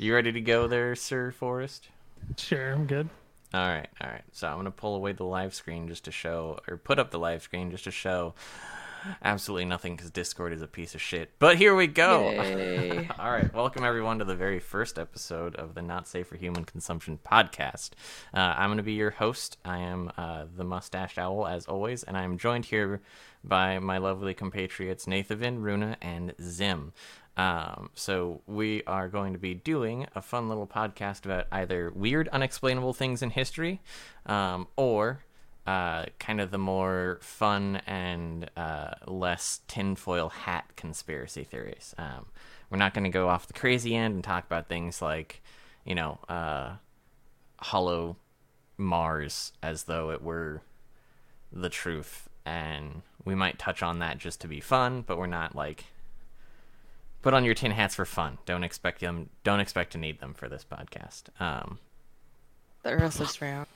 You ready to go there, Sir Forrest? Sure, I'm good. All right, all right. So I'm gonna pull away the live screen just to show, or put up the live screen just to show absolutely nothing because Discord is a piece of shit. But here we go. all right, welcome everyone to the very first episode of the Not Safe for Human Consumption podcast. Uh, I'm gonna be your host. I am uh, the Mustached Owl as always, and I'm joined here by my lovely compatriots Nathavin, Runa, and Zim. Um, so we are going to be doing a fun little podcast about either weird, unexplainable things in history, um, or uh, kind of the more fun and uh, less tinfoil hat conspiracy theories. Um, we're not going to go off the crazy end and talk about things like, you know, uh, hollow Mars as though it were the truth. And we might touch on that just to be fun, but we're not like put on your tin hats for fun. Don't expect them. Don't expect to need them for this podcast. Um, the Earth is round.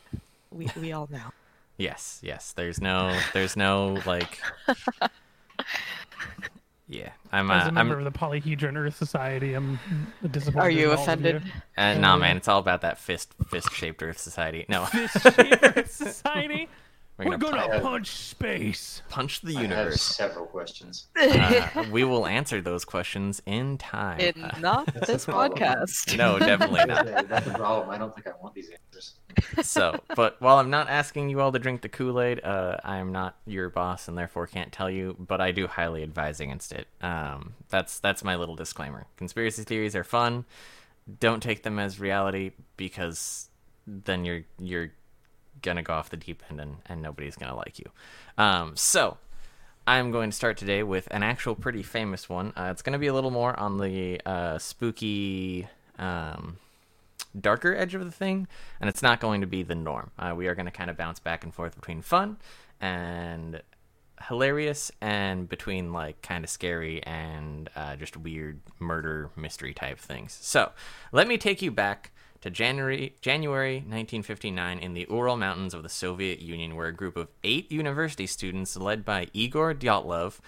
We we all know. Yes, yes. There's no. There's no like. Yeah, I'm. Uh, As a member I'm. of the Polyhedron Earth Society, I'm disappointed. Are you in all of offended? you. Uh, nah, man. It's all about that fist, fist-shaped Earth Society. No, fist shaped Earth Society. we're We're gonna, gonna pu- punch space. punch the I have universe. several questions. Uh, we will answer those questions in time. In Uh, not this podcast. no, definitely not. That's, that's the problem. I don't think I want these answers. so, but while I'm not asking you all to drink the Kool Aid, uh, I am not your boss and therefore can't tell you. But I do highly advise against it. Um, that's that's my little disclaimer. Conspiracy theories are fun. Don't take them as reality because then you're you're gonna go off the deep end and, and nobody's gonna like you. Um, so. I'm going to start today with an actual pretty famous one. Uh, it's to be a little more on the uh, spooky, um, darker edge of the thing, and it's not going to be the norm. Uh, we are to kind of bounce back and forth between fun and hilarious, and between like kind of scary and uh, just weird murder mystery type things. So let me take you back to January January 1959 in the Ural Mountains of the Soviet Union, where a group of eight university students, led by Igor Dyatlov,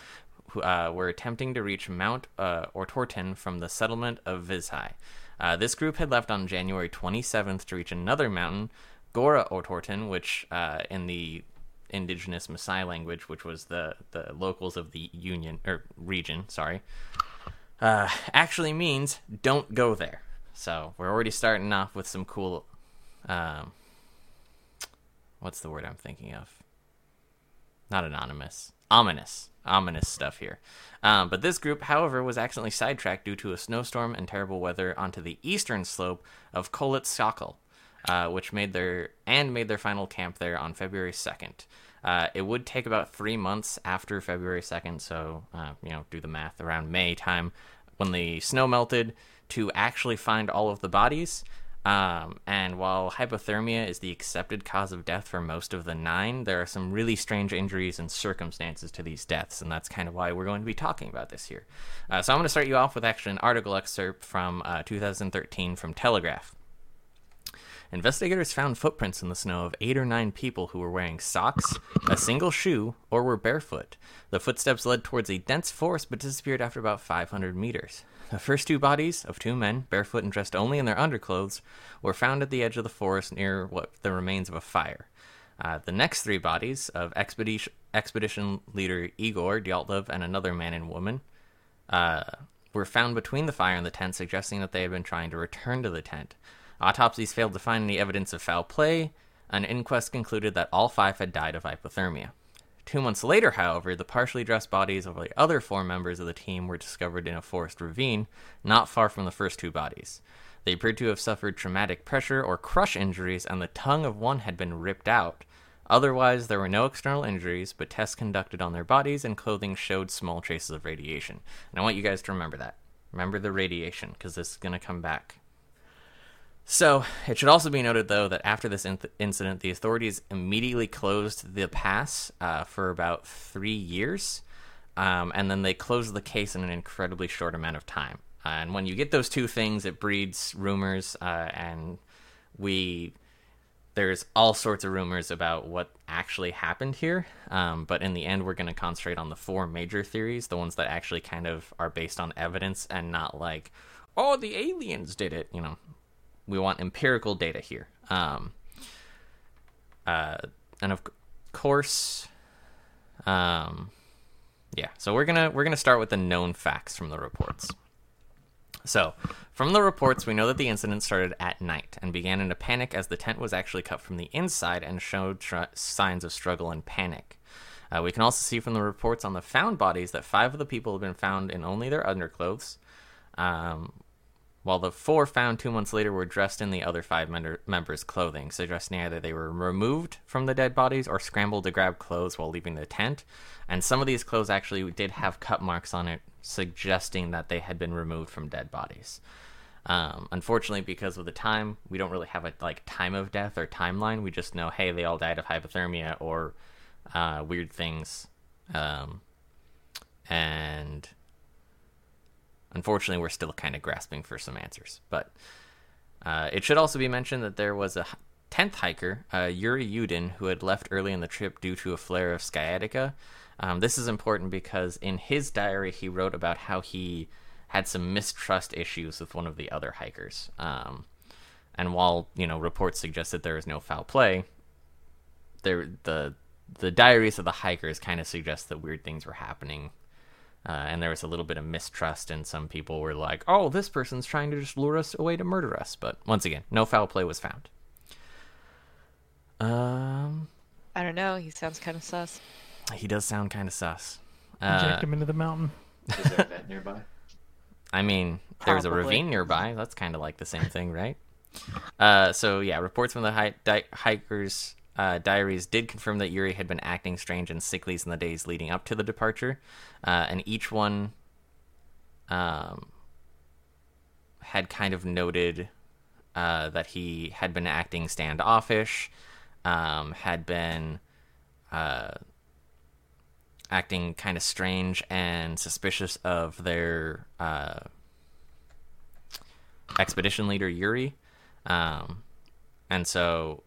uh, were attempting to reach Mount uh, Otorten from the settlement of Vizhai. Uh, this group had left on January 27th to reach another mountain, Gora Otorten, which uh, in the indigenous Mansi language, which was the, the locals of the union or region, sorry, uh, actually means don't go there. So we're already starting off with some cool, um, what's the word I'm thinking of? Not anonymous, ominous, ominous stuff here. Um, but this group, however, was accidentally sidetracked due to a snowstorm and terrible weather onto the eastern slope of Kolitskakal, uh, which made their and made their final camp there on February second. Uh, it would take about three months after February second, so uh, you know, do the math around May time when the snow melted to actually find all of the bodies. Um, and while hypothermia is the accepted cause of death for most of the nine, there are some really strange injuries and circumstances to these deaths, and that's kind of why we're going to be talking about this here. Uh, so I'm going to start you off with actually an article excerpt from uh, 2013 from Telegraph. Investigators found footprints in the snow of eight or nine people who were wearing socks, a single shoe, or were barefoot. The footsteps led towards a dense forest but disappeared after about 500 meters. The first two bodies of two men, barefoot and dressed only in their underclothes, were found at the edge of the forest near what the remains of a fire. Uh, the next three bodies of expedition, expedition leader Igor Dyatlov and another man and woman uh, were found between the fire and the tent, suggesting that they had been trying to return to the tent. Autopsies failed to find any evidence of foul play. An inquest concluded that all five had died of hypothermia. Two months later, however, the partially dressed bodies of the other four members of the team were discovered in a forest ravine not far from the first two bodies. They appeared to have suffered traumatic pressure or crush injuries, and the tongue of one had been ripped out. Otherwise, there were no external injuries, but tests conducted on their bodies and clothing showed small traces of radiation. And I want you guys to remember that. Remember the radiation, because this is going to come back. So, it should also be noted, though, that after this in- incident, the authorities immediately closed the pass uh, for about three years, um, and then they closed the case in an incredibly short amount of time. Uh, and when you get those two things, it breeds rumors, uh, and we there's all sorts of rumors about what actually happened here. Um, but in the end, we're going to concentrate on the four major theories, the ones that actually kind of are based on evidence and not like, "Oh, the aliens did it." You know, we want empirical data here. Um, uh, and of course, um, yeah. So we're gonna we're gonna start with the known facts from the reports. So, from the reports, we know that the incident started at night and began in a panic as the tent was actually cut from the inside and showed tr- signs of struggle and panic. Uh, we can also see from the reports on the found bodies that five of the people have been found in only their underclothes, um, while the four found two months later were dressed in the other five member- members' clothing, suggesting either they were removed from the dead bodies or scrambled to grab clothes while leaving the tent. And some of these clothes actually did have cut marks on it, suggesting that they had been removed from dead bodies. Um, unfortunately, because of the time, we don't really have a like time of death or timeline. We just know, hey, they all died of hypothermia or uh, weird things, um, and unfortunately, we're still kind of grasping for some answers. But uh, it should also be mentioned that there was a tenth hiker, uh, Yuri Yudin, who had left early in the trip due to a flare of sciatica. Um, this is important because in his diary he wrote about how he had some mistrust issues with one of the other hikers. Um, and while you know reports suggest that there is no foul play, there the the diaries of the hikers kind of suggest that weird things were happening. Uh, and there was a little bit of mistrust, and some people were like, "Oh, this person's trying to just lure us away to murder us." But once again, no foul play was found. Um, I don't know. He sounds kind of sus. he does sound kind of sus. Inject Uh, him into the mountain. Is there a vet nearby? I mean, there's a ravine nearby. That's kind of like the same thing, right? Uh, so yeah, reports from the hi- di- hikers' uh, diaries did confirm that Yuri had been acting strange and sickly in the days leading up to the departure, uh, and each one um, had kind of noted uh, that he had been acting standoffish, um, had been uh, acting kind of strange and suspicious of their uh, expedition leader Yuri, um, and so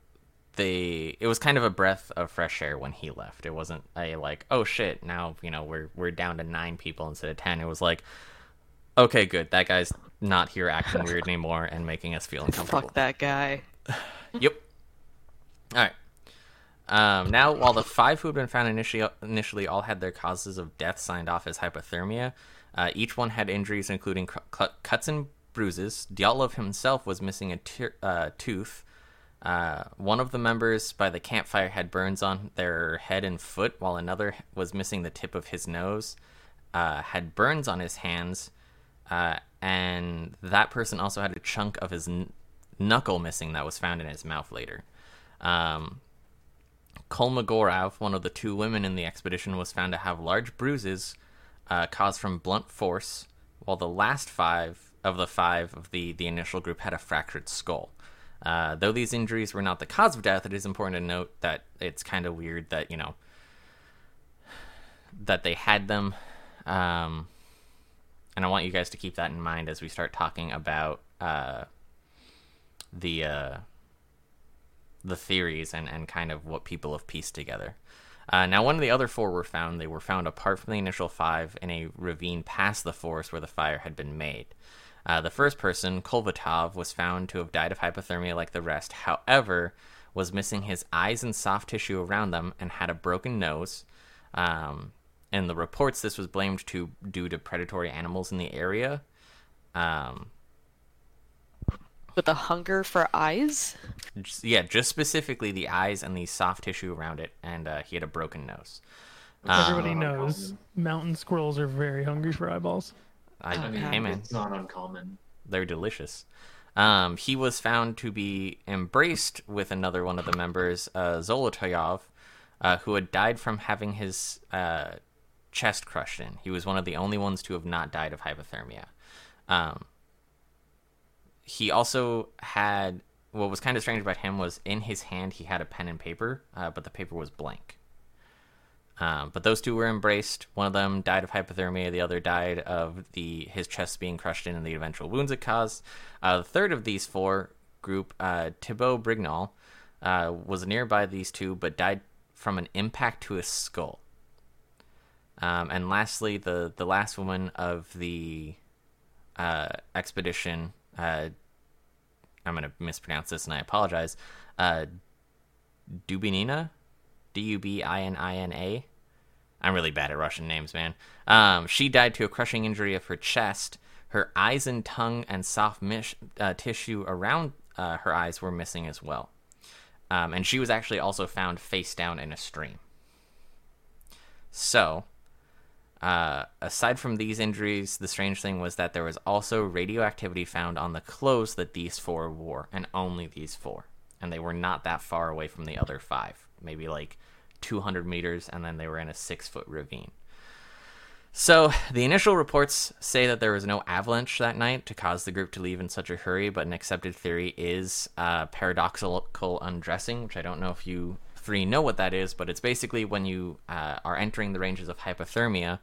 they it was kind of a breath of fresh air when he left. It wasn't a like oh shit now you know we're we're down to nine people instead of ten. It was like okay good that guy's not here acting weird anymore and making us feel uncomfortable. Fuck that guy. Yep. All right. Um, now, while the five who had been found initially, initially all had their causes of death signed off as hypothermia, uh, each one had injuries including cu- cu- cuts and bruises. Dyatlov himself was missing a uh, tooth. Uh, one of the members by the campfire had burns on their head and foot, while another was missing the tip of his nose, uh, had burns on his hands, uh, and that person also had a chunk of his n- knuckle missing that was found in his mouth later. Um, Kolmogorov, one of the two women in the expedition, was found to have large bruises uh, caused from blunt force, while the last five of the five of the, the initial group had a fractured skull. Uh, though these injuries were not the cause of death, it is important to note that it's kind of weird that, you know, that they had them. Um, and I want you guys to keep that in mind as we start talking about uh, the uh, the theories and, and kind of what people have pieced together. Uh, now, one of the other four were found. They were found apart from the initial five in a ravine past the forest where the fire had been made. Uh, the first person, Kolvatov, was found to have died of hypothermia like the rest. However, was missing his eyes and soft tissue around them and had a broken nose. Um, in the reports, this was blamed to due to predatory animals in the area. Um, With a hunger for eyes? just- yeah, just specifically the eyes and the soft tissue around it, and uh, he had a broken nose. Um, Everybody not knows mountain squirrels are very hungry for eyeballs. I, Oh, I mean, hey man, it's not uncommon. they're delicious. Um, he was found to be embraced with another one of the members, uh, Zolotoyov, uh, who had died from having his uh, chest crushed in. He was one of the only ones to have not died of hypothermia. Um, he also had what was kind of strange about him was in his hand he had a pen and paper, uh, but the paper was blank. Um, but those two were embraced. One of them died of hypothermia. The other died of the his chest being crushed in and the eventual wounds it caused. Uh, the third of these four group, uh, Thibeaux Brignolle, uh, was nearby these two, but died from an impact to his skull. Um, and lastly, the the last woman of the uh, expedition. Uh, I'm gonna mispronounce this, and I apologize. Uh, Dubinina, D U B I N I N A. I'm really bad at Russian names, man. Um, she died to a crushing injury of her chest. Her eyes and tongue and soft mish, uh, tissue around uh, her eyes were missing as well. Um, and she was actually also found face down in a stream. So, uh, aside from these injuries, the strange thing was that there was also radioactivity found on the clothes that these four wore, and only these four. And they were not that far away from the other five, maybe like 200 meters, and then they were in a six foot ravine. So, the initial reports say that there was no avalanche that night to cause the group to leave in such a hurry, but an accepted theory is uh, paradoxical undressing, which I don't know if you three know what that is, but it's basically when you uh, are entering the ranges of hypothermia,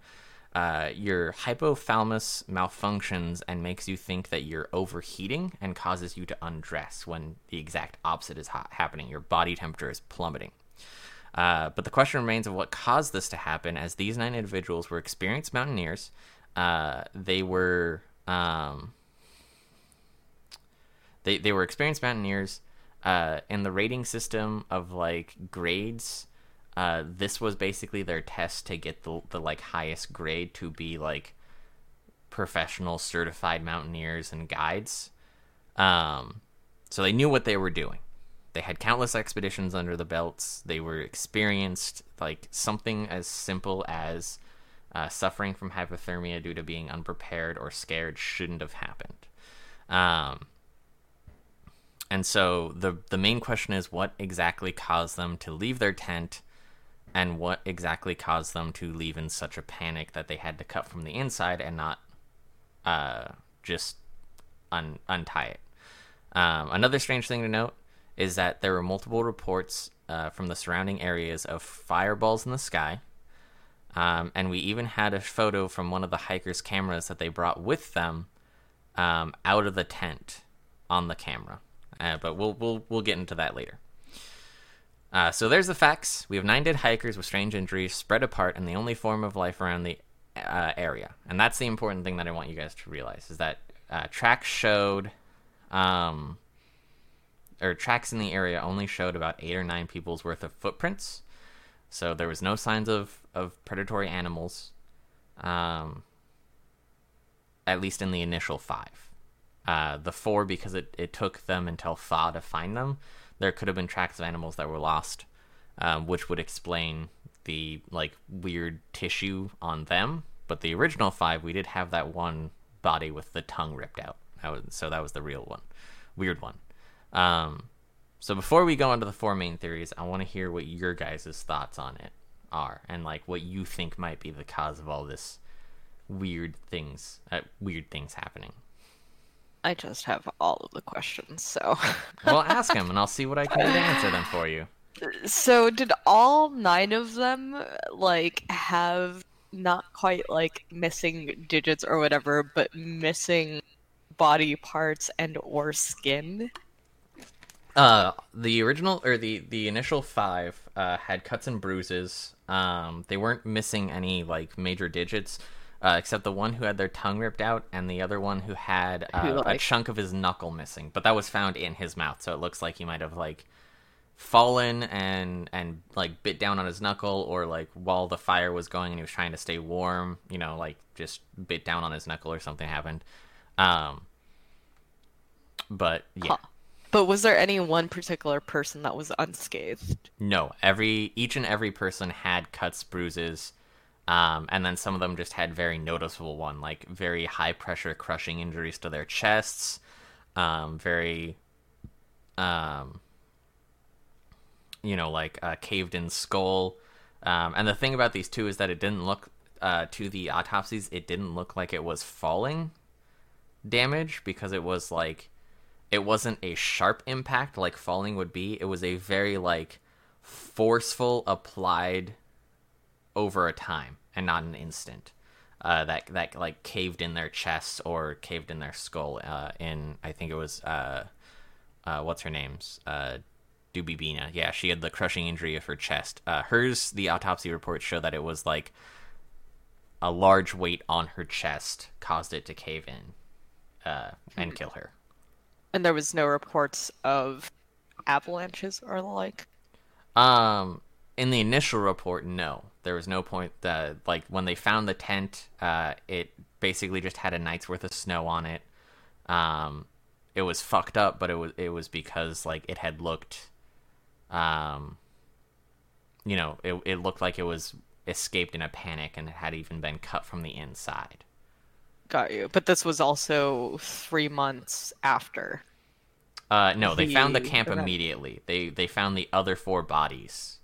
uh, your hypothalamus malfunctions and makes you think that you're overheating and causes you to undress when the exact opposite is ha- happening. Your body temperature is plummeting. Uh, but the question remains of what caused this to happen, as these nine individuals were experienced mountaineers. Uh, they were um, they they were experienced mountaineers. Uh, in the rating system of like grades, uh, this was basically their test to get the the like highest grade to be like professional certified mountaineers and guides. Um, so they knew what they were doing. They had countless expeditions under the belts. They were experienced. Like something as simple as uh, suffering from hypothermia due to being unprepared or scared shouldn't have happened. Um, and so the the main question is what exactly caused them to leave their tent and what exactly caused them to leave in such a panic that they had to cut from the inside and not uh, just un- untie it. Um, another strange thing to note is that there were multiple reports uh, from the surrounding areas of fireballs in the sky. Um, and we even had a photo from one of the hikers' cameras that they brought with them um, out of the tent on the camera. Uh, but we'll we'll we'll get into that later. Uh, so there's the facts. We have nine dead hikers with strange injuries spread apart and the only form of life around the uh, area, and that's the important thing that I want you guys to realize is that uh, tracks showed, um, or tracks in the area only showed about eight or nine people's worth of footprints. So there was no signs of of predatory animals, um, at least in the initial five. Uh, the four because it, it took them until thaw to find them. There could have been tracks of animals that were lost, um, which would explain the like weird tissue on them. But the original five, we did have that one body with the tongue ripped out. That was, so that was the real one, weird one. Um, so before we go into the four main theories, I want to hear what your guys' thoughts on it are, and like what you think might be the cause of all this weird things, uh, weird things happening. I just have all of the questions, so. Well, ask them, and I'll see what I can do to answer them for you. so did all nine of them like have not quite like missing digits or whatever, but missing body parts and or skin? Uh, the original or the the initial five uh, had cuts and bruises. Um, they weren't missing any like major digits, uh, except the one who had their tongue ripped out, and the other one who had uh, Who, a chunk of his knuckle missing. But that was found in his mouth, so it looks like he might have like fallen and and like bit down on his knuckle, or like while the fire was going and he was trying to stay warm, you know, like just bit down on his knuckle or something happened. Um, but yeah. Huh. But was there any one particular person that was unscathed? No, every each and every person had cuts, bruises, um, and then some of them just had very noticeable one, like very high pressure crushing injuries to their chests, um, very, um, you know, like a caved in skull. Um, and the thing about these two is that it didn't look uh, to the autopsies, it didn't look like it was falling damage because it was like it wasn't a sharp impact like falling would be. It was a very like forceful applied over a time and not an instant. Uh, that that like caved in their chests or caved in their skull. Uh, in I think it was uh, uh, what's her name's uh, Dubibina. Yeah, she had the crushing injury of her chest. Uh, hers, the autopsy reports show that it was like a large weight on her chest caused it to cave in. uh, and kill her. And there was no reports of avalanches or the like. Um, in the initial report, no, there was no point. That like when they found the tent, uh, it basically just had a night's worth of snow on it. Um, it was fucked up, but it was it was because like it had looked, um, you know, it it looked like it was escaped in a panic and it had even been cut from the inside. Got you. But this was also three months after. Uh, no, they found the camp immediately. They they found the other four bodies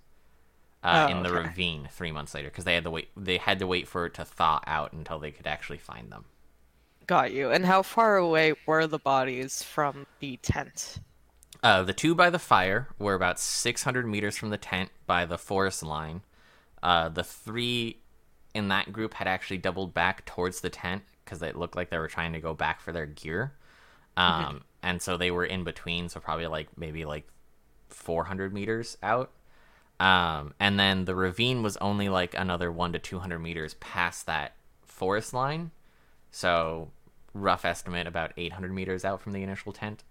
uh, Oh, in the okay. ravine three months later because they had to wait. They had to wait for it to thaw out until they could actually find them. Got you. And how far away were the bodies from the tent? Uh, the two by the fire were about 600 meters from the tent by the forest line. Uh, the three in that group had actually doubled back towards the tent because it looked like they were trying to go back for their gear. Um, And so they were in between, so probably like maybe like 400 meters out. Um, and then the ravine was only like another one to 200 meters past that forest line. So, rough estimate about 800 meters out from the initial tent.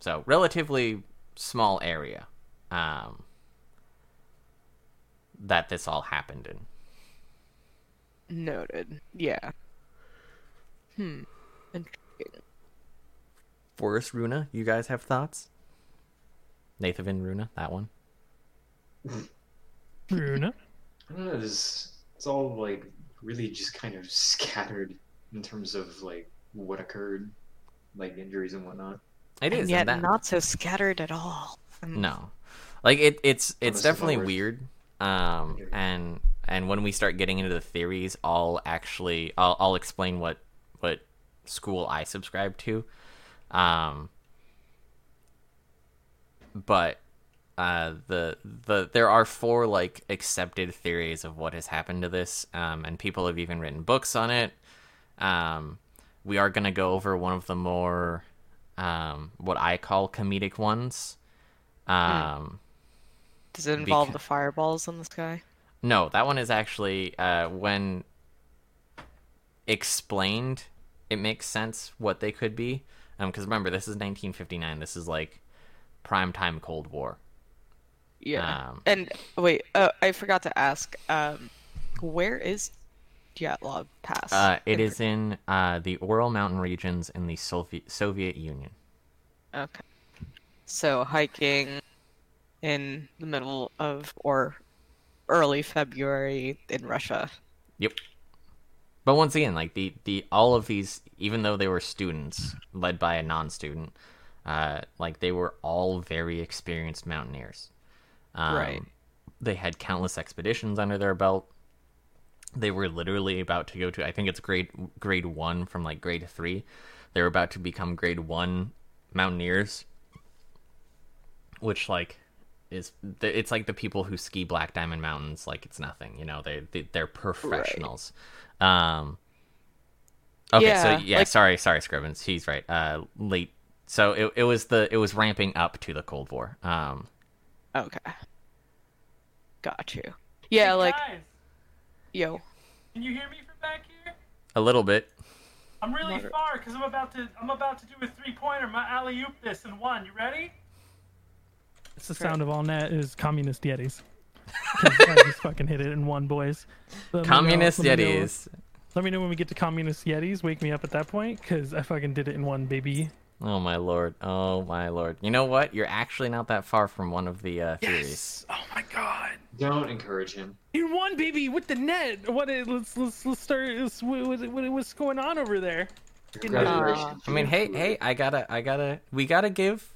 So, relatively small area um, that this all happened in. Noted. Yeah. Hmm. Intriguing. Forest Runa, you guys have thoughts? Nathan Runa, that one. Runa. I don't know. It's, it's all like really just kind of scattered in terms of like what occurred, like injuries and whatnot. It is. And yet that- not so scattered at all. No, like it. It's it's Unless definitely it's not worth- weird. Um, and and when we start getting into the theories, I'll actually I'll I'll explain what what school I subscribe to. Um, but uh, the the there are four like accepted theories of what has happened to this, um, and people have even written books on it. Um, we are gonna go over one of the more um, what I call comedic ones. Um, Does it involve the fireballs in the sky? No, that one is actually uh, when explained, it makes sense what they could be. Because remember, this is 1959. This is like prime time Cold War. Yeah. Um, and wait, uh, I forgot to ask. Um, where is Dyatlov Pass? Uh, it In- is in uh, the Ural Mountain regions in the Soviet Soviet Union. Okay. So hiking in the middle of or early February in Russia. Yep. But once again, like the the all of these, even though they were students led by a non-student, uh, like they were all very experienced mountaineers. Um, Right. They had countless expeditions under their belt. They were literally about to go to, I think it's grade grade one from like grade three. They were about to become grade one mountaineers, which like is it's like the people who ski Black Diamond Mountains like it's nothing. You know, they, they they're professionals. Um. Okay, Yeah, so yeah, like- sorry, sorry, Scribbins. He's right. Uh, late. So it it was the it was ramping up to the Cold War. Um. Okay. Got you. Yeah, like Guys, yo. can you hear me from back here? A little bit. I'm really Not- far because I'm about to I'm about to do a three pointer. My alley oop this in one. You ready? It's the sound of all net is communist Yetis. I just fucking hit it in one, boys. Let me know- Communist let me know- Yetis. Let me know when we get to communist yetis. Wake me up at that point, cause I fucking did it in one, baby. Oh my lord. Oh my lord. You know what? You're actually not that far from one of the uh, theories. Oh my god. Don't encourage him. In one, baby, with the net. What? Is, let's let's let's start. Let's, what, what, what- what's going on over there? Congratulations. I mean, hey, hey, I gotta, I gotta, we gotta give,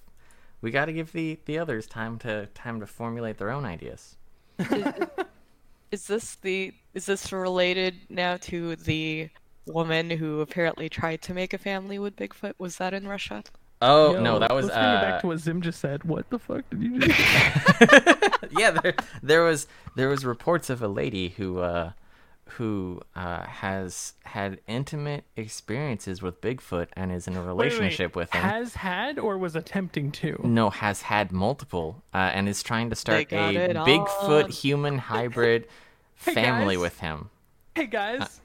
we gotta give the the others time to time to formulate their own ideas. Is this the is this related now to the woman who apparently tried to make a family with Bigfoot? Was that in Russia? Oh Yo, no, that was Let's bring it uh, back to what Zim just said. What the fuck did you just? yeah, there, there was there was reports of a lady who uh, who uh, has had intimate experiences with Bigfoot and is in a Wait, wait, wait. relationship with him. Has had or was attempting to? no, has had multiple uh, and is trying to start a Bigfoot on. human hybrid Hey, family guys. with him. Hey guys,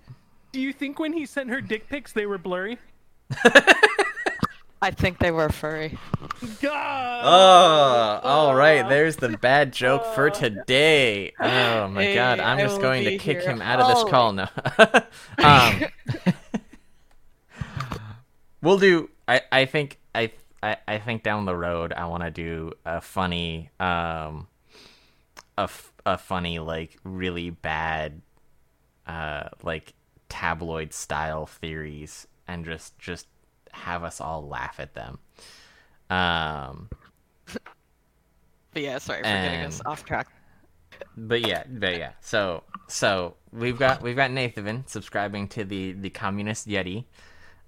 Do you think when he sent her dick pics they were blurry? I think they were furry. God. Oh, all right. There's the bad joke for today. Oh my Hey, god, I'm just going to kick here him out of this all call now. um, we'll do. I I think I I, I think down the road I want to do a funny um a, f- a funny like really bad uh like tabloid style theories and just just have us all laugh at them. Um But yeah, sorry for getting us off track. but yeah, but yeah. So so we've got we've got Nathan subscribing to the the communist Yeti,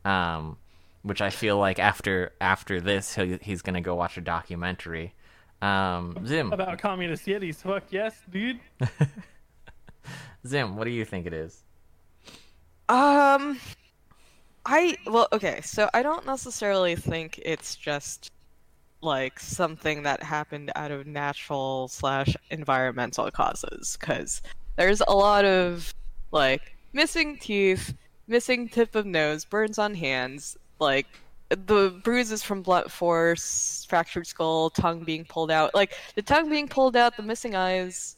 um, which I feel like after after this he he's gonna go watch a documentary. Um, Zim, About communist yetis. Fuck yes, dude. Zim, what do you think it is? Um, I well, okay, so I don't necessarily think it's just like something that happened out of natural slash environmental causes, because there's a lot of like missing teeth, missing tip of nose, burns on hands, like the bruises from blunt force, fractured skull, tongue being pulled out, like the tongue being pulled out, the missing eyes.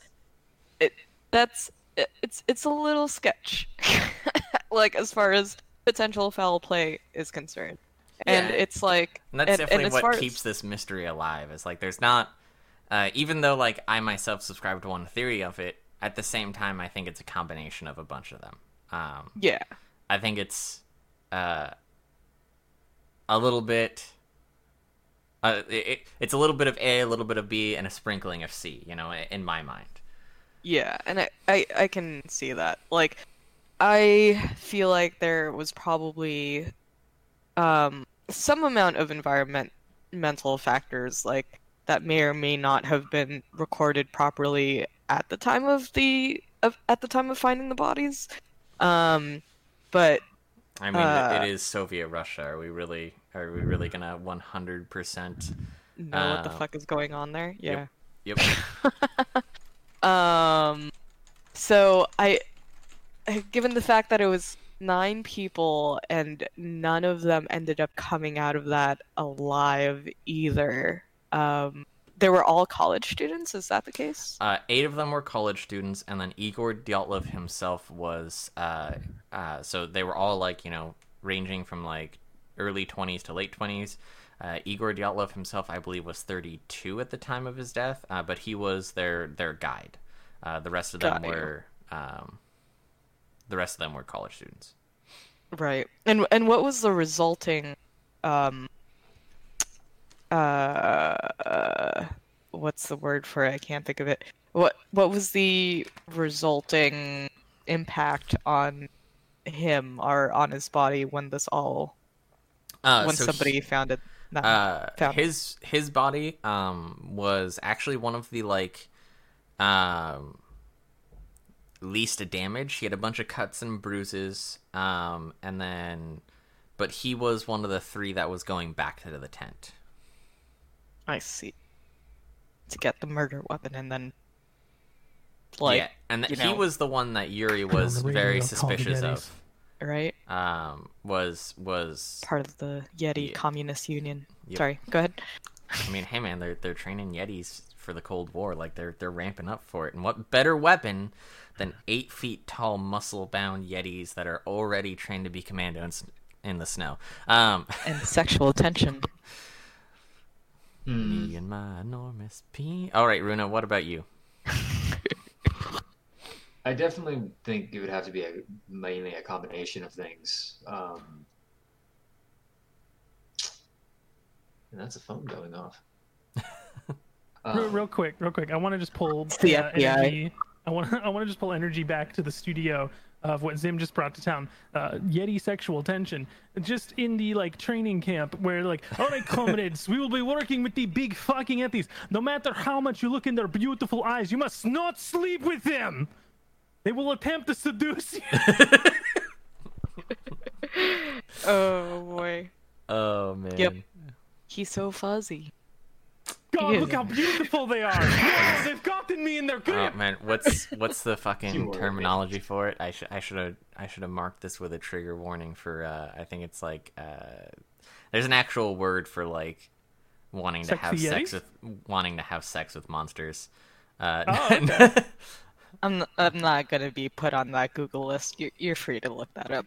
It that's it, it's it's a little sketch. like as far as potential foul play is concerned. And Yeah. it's like And that's and- and definitely as far what as- keeps this mystery alive. Is like there's not, uh, even though like I myself subscribe to one theory of it. At the same time, I think it's a combination of a bunch of them. Um, Yeah. I think it's uh, a little bit. Uh, it, it's a little bit of A, a little bit of B, and a sprinkling of C. You know, in my mind. Yeah, and I, I I can see that. Like I feel like there was probably um some amount of environmental factors like that may or may not have been recorded properly at the time of the of, at the time of finding the bodies. Um but I mean, Uh, it, is Soviet Russia. Are we really? Are we really gonna one hundred percent? know what the Uh, fuck is going on there? Yeah. Yep. Um, so I, given the fact that it was nine people and none of them ended up coming out of that alive either. Um, they were all college students. Is that the case? Uh, eight of them were college students, and then Igor Dyatlov himself was. Uh, uh, so they were all like you know ranging from like early twenties to late twenties. Uh, Igor Dyatlov himself, I believe, was thirty-two at the time of his death, uh, but he was their their guide. Uh, the rest of them Got were. Um, the rest of them were college students. Right. And and what was the resulting, um, uh, what's the word for it? I can't think of it. What what was the resulting impact on him or on his body when this all Uh, when so somebody he- found it? Not uh, found his his body um was actually one of the like um least a damage. He had a bunch of cuts and bruises, um, and then, but he was one of the three that was going back to the tent. I see. To get the murder weapon and then, like, yeah, and th- you he know. was the one that Yuri was very suspicious of. right, Um, was was part of the Yeti Yeah. Communist Union. Yep. Sorry, go ahead. I mean, hey man, they're they're training Yetis for the Cold War. Like they're they're ramping up for it. And what better weapon than eight feet tall, muscle bound Yetis that are already trained to be commandos in the snow? Um, And sexual attention. Hmm. me and my enormous pee. All right, Runa, what about you? I definitely think it would have to be a, mainly a combination of things. Um, and that's a phone going off. real, Um, real quick, real quick. I want to just pull the uh, FBI. Energy. I want I want to just pull energy back to the studio of what Zim just brought to town. Uh, Yeti sexual tension, just in the like training camp where like, all right, comrades, we will be working with the big fucking Yetis. No matter how much you look in their beautiful eyes, you must not sleep with them. They will attempt to seduce you. Oh boy, Oh man. Yep. he's so fuzzy. God, Yeah. look how beautiful they are. No, they've gotten me in their Oh grip. man, what's what's the fucking terminology for it? I should I should have I should have marked this with a trigger warning for. uh I think it's like uh there's an actual word for like wanting to have Sexy sex with wanting to have sex with monsters. Uh, Oh, okay. I'm I'm not gonna be put on that Google list. You're you're free to look that up.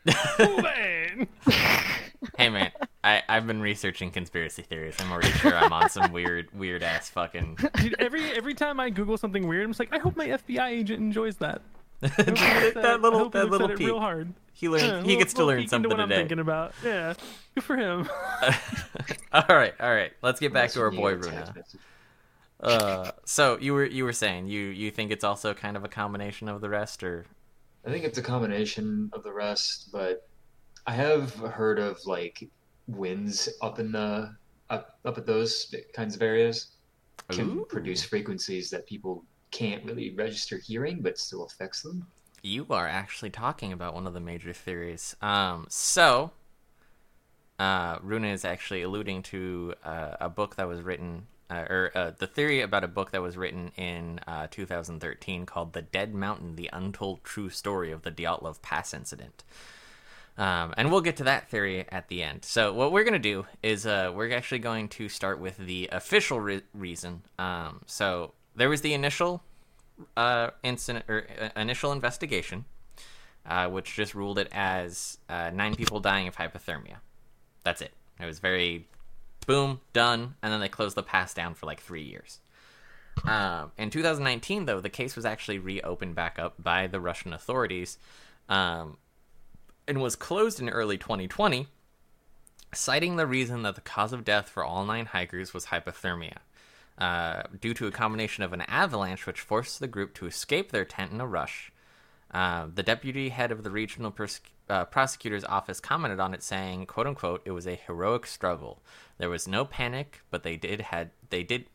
Hey man, I I've been researching conspiracy theories. I'm already sure I'm on some weird weird ass fucking. Dude, every every time I Google something weird, I'm just like, I hope my FBI agent enjoys that. I hope he that I little hope that little at peek. real hard. He learns. Yeah, he little- gets to learn something what I'm today. thinking about. Yeah, good for him. all right, all right. Let's get back Unless to our boy need Runa. Uh, so you were you were saying you you think it's also kind of a combination of the rest, or I think it's a combination of the rest, but I have heard of like winds up in the up up at those kinds of areas can Ooh. produce frequencies that people can't really register hearing, but still affects them. You are actually talking about one of the major theories. Um, so, uh, Runa is actually alluding to uh, a book that was written, uh, or uh, the theory about a book that was written in uh, 2013 called "The Dead Mountain: The Untold True Story of the Dyatlov Pass Incident." Um, and we'll get to that theory at the end. So what we're gonna do is uh, we're actually going to start with the official re- reason. Um, so there was the initial uh, incident or uh, initial investigation, uh, which just ruled it as uh, nine people dying of hypothermia. That's it. It was very boom done, and then they closed the pass down for like three years. Um, in 2019, though, the case was actually reopened back up by the Russian authorities, um, and was closed in early 2020, citing the reason that the cause of death for all nine hikers was hypothermia uh, due to a combination of an avalanche which forced the group to escape their tent in a rush. Uh, the deputy head of the regional uh, prosecutor's office commented on it, saying, "quote unquote," it was a heroic struggle. There was no panic, but they did had they did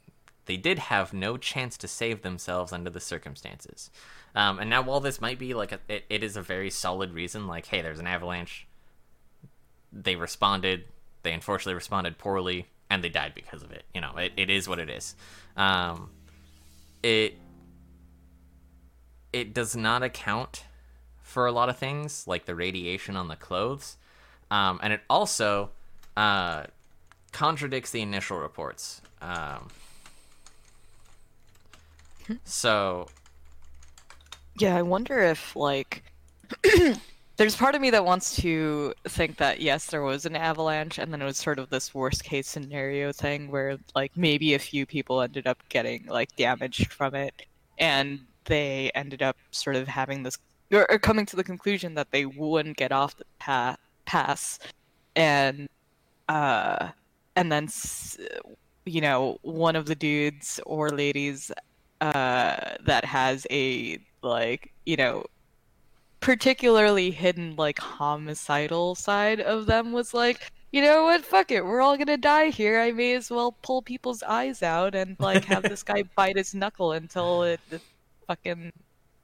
they did have no chance to save themselves under the circumstances. Um, and now, while this might be like a, it, it is a very solid reason, like, hey, there's an avalanche. They responded. They unfortunately responded poorly, and they died because of it. You know, it, it is what it is. Um, it it does not account for a lot of things like the radiation on the clothes, um, and it also uh, contradicts the initial reports. Um, so Yeah, I wonder if like there's part of me that wants to think that yes, there was an avalanche and then it was sort of this worst case scenario thing where like maybe a few people ended up getting like damaged from it and they ended up sort of having this or, or coming to the conclusion that they wouldn't get off the pa- pass and uh and then s- you know one of the dudes or ladies uh that has a like you know particularly hidden like homicidal side of them was like you know what? Fuck it. We're all gonna die here. I may as well pull people's eyes out and like have this guy bite his knuckle until it, it fucking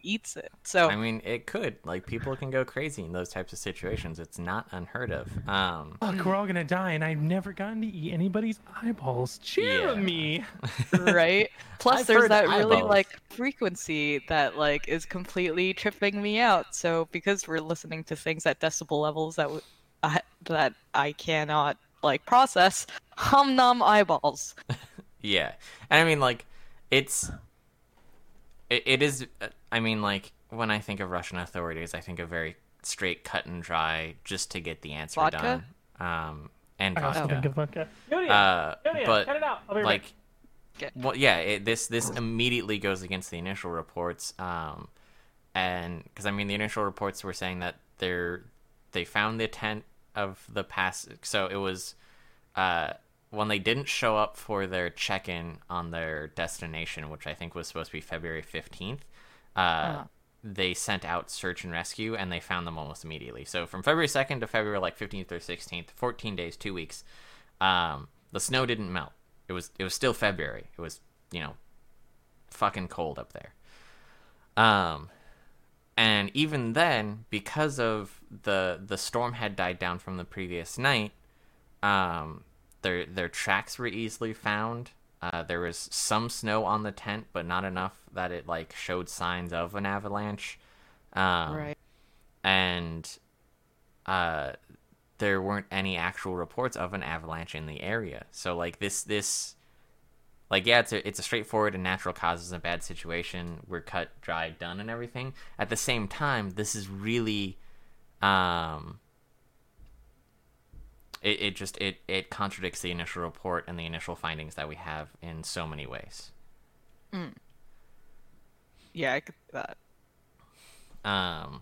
eats it so I mean, it could like people can go crazy in those types of situations. It's not unheard of. Um, Fuck, we're all gonna die, and I've never gotten to eat anybody's eyeballs. Jeremy. right plus I've there's heard that really eyeballs. like frequency that like is completely tripping me out so because we're listening to things at decibel levels that w- I, that i cannot like process hum nom eyeballs Yeah, and I mean, like, it's it, it is. uh, I mean, like, when I think of Russian authorities, I think of very straight, cut and dry, just to get the answer Vodka? done. Um, and I also vodka. think of vodka. Yodia, Uh, Yodia, but cut it out. I'll be right like, Okay. well, yeah, it, this this immediately goes against the initial reports. Um, and because I mean, the initial reports were saying that they're they found the tent of the pass. So it was uh, when they didn't show up for their check-in on their destination, which I think was supposed to be February fifteenth. Uh, They sent out search and rescue, and they found them almost immediately. So from February second to February like fifteenth or sixteenth, fourteen days, two weeks. Um, the snow didn't melt. It was it was still February. It was you know fucking cold up there. Um, and even then, because of the the storm had died down from the previous night, um, their their tracks were easily found. Uh, there was some snow on the tent, but not enough that it like showed signs of an avalanche. Um, right. and uh, there weren't any actual reports of an avalanche in the area. So like this this like yeah, it's a it's a straightforward and natural causes a bad situation. We're cut, dry, done, and everything. At the same time, this is really um it, it just it it contradicts the initial report and the initial findings that we have in so many ways. Yeah, I could see that. Um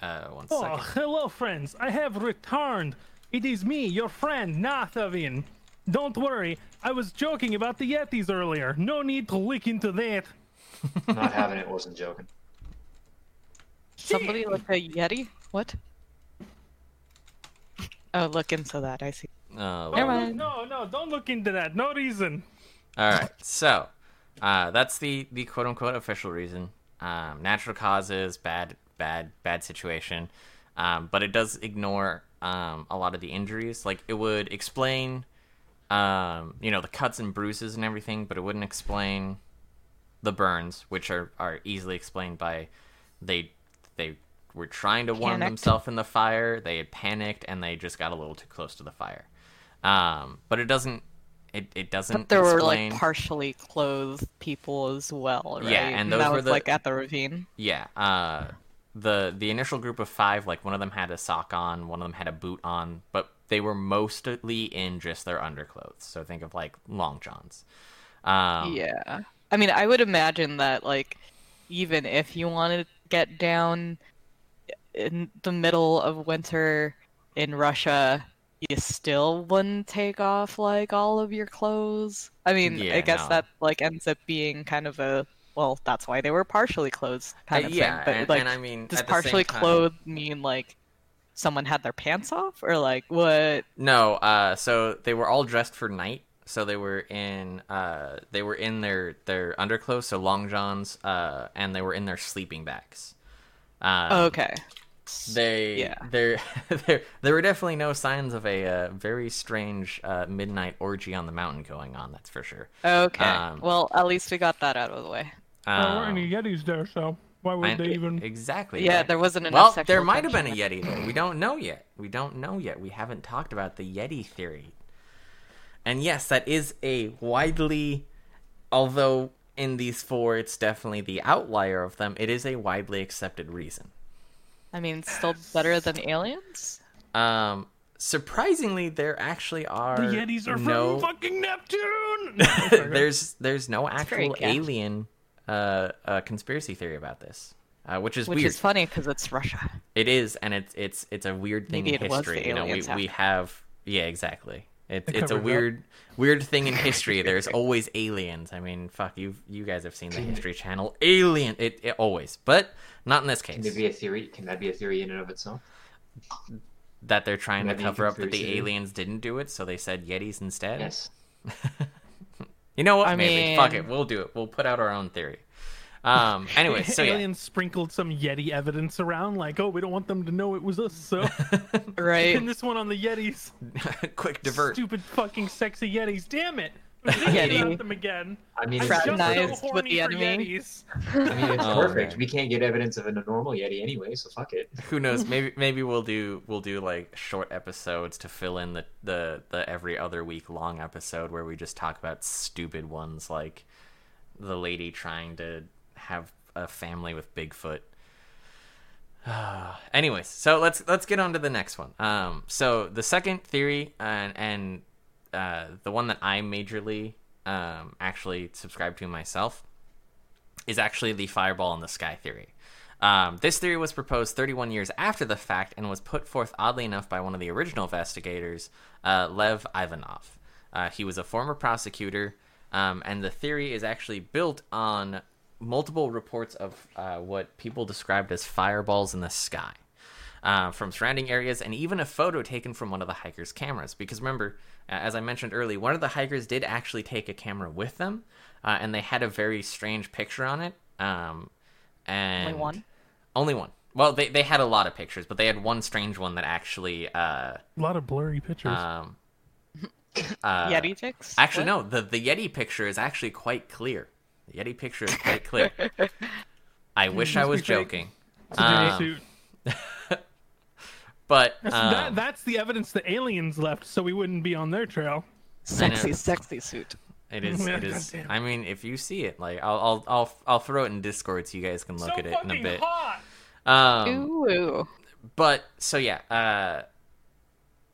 uh one Oh, second. hello, friends. I have returned. It is me, your friend, Nathavin. Don't worry, I was joking about the Yetis earlier. No need to look into that. Not having it wasn't joking. Somebody like a Yeti? What? Oh, look into that. I see. Uh, Never well, mind. No, no, don't look into that. No reason. All right, so uh, that's the the quote unquote official reason. Um, natural causes, bad, bad, bad situation, um, but it does ignore um, a lot of the injuries. Like it would explain, um, you know, the cuts and bruises and everything, but it wouldn't explain the burns, which are are easily explained by they they were trying to warm Panicked. themselves in the fire. They had panicked and they just got a little too close to the fire. Um, but it doesn't. It, it doesn't But there were like partially clothed people as well, right? Yeah, and those that were was the- like at the ravine. Yeah. Uh, the the initial group of five, like one of them had a sock on, one of them had a boot on, but they were mostly in just their underclothes. So think of like long johns. Um, yeah. I mean, I would imagine that like even if you wanted to get down in the middle of winter in Russia, you still wouldn't take off like all of your clothes. I mean, Yeah, I guess no. that like ends up being kind of a well, that's why they were partially clothed kind Uh, of yeah, thing. But and- like, and I mean, does at the same partially time- clothed mean like someone had their pants off, or like what? No, uh, so they were all dressed for night. So they were in uh, they were in their their underclothes, so long johns, uh, and they were in their sleeping bags. Um, okay. They, Yeah. there, there, there were definitely no signs of a uh, very strange uh, midnight orgy on the mountain going on. That's for sure. Okay. Um, well, at least we got that out of the way. There weren't Um, any Yetis there, so why would I- they even? exactly? Yeah, right. there wasn't enough Well, sexual there might have been a. Yeti there. We don't know yet. We don't know yet. We haven't talked about the Yeti theory. And yes, that is a widely, although in these four, it's definitely the outlier of them. It is a widely accepted reason. I mean, still better than aliens. Um, surprisingly, there actually are The Yetis are no. from fucking Neptune. There's there's no actual alien uh, uh conspiracy theory about this, uh, which is Which weird. is funny because it's Russia. It is, and it's it's it's a weird thing Maybe in history. You know, we we have yeah, exactly. It's It it's a covers up. weird weird thing in history. There's always aliens. I mean, fuck you. You guys have seen the History Channel. Alien. It, it always, but not in this Can case. there be a theory? Can that be a theory in and of itself? That they're trying to cover up that the conspiracy. aliens didn't do it, so they said Yetis instead. Yes. You know what? I Maybe. Fuck mean- it. We'll do it. We'll put out our own theory. Um. Anyway, so yeah. aliens sprinkled some Yeti evidence around, like, oh, we don't want them to know it was us, so Right. pin this one on the Yetis. Quick divert. Stupid fucking sexy Yetis. Damn it! I'm Yeti. about them again. I mean, I'm it's, so with horny the for enemy. Yetis. I mean, it's Oh, perfect. man. We can't get evidence of a normal Yeti anyway, so fuck it. Who knows? Maybe maybe we'll do we'll do like short episodes to fill in the the the every other week long episode where we just talk about stupid ones like the lady trying to have a family with Bigfoot. Anyways, so let's let's get on to the next one. Um, so the second theory and and uh, the one that I majorly um, actually subscribe to myself is actually the fireball in the sky theory. Um, this theory was proposed 31 years after the fact and was put forth oddly enough by one of the original investigators, uh, Lev Ivanov. Uh, he was a former prosecutor, um, and the theory is actually built on multiple reports of uh, what people described as fireballs in the sky uh, from surrounding areas, and even a photo taken from one of the hikers' cameras. Because remember, uh, as I mentioned earlier, one of the hikers did actually take a camera with them, uh, and they had a very strange picture on it. Um, and Only one? Only one. Well, they they had a lot of pictures, but they had one strange one that actually uh, A lot of blurry pictures. um, Uh, Yeti pics? Actually, What? no. The the Yeti picture is actually quite clear. The Yeti picture is quite clear. I wish I was joking. It's a Jedi Um. But That's, um, that, that's the evidence the aliens left, so we wouldn't be on their trail. Sexy, sexy suit. it is. Yeah, It is. goddamn. I mean, if you see it, like I'll I'll I'll, I'll throw it in Discord so you guys can look so at it in a bit. hot. Um, Ooh. but so yeah, uh,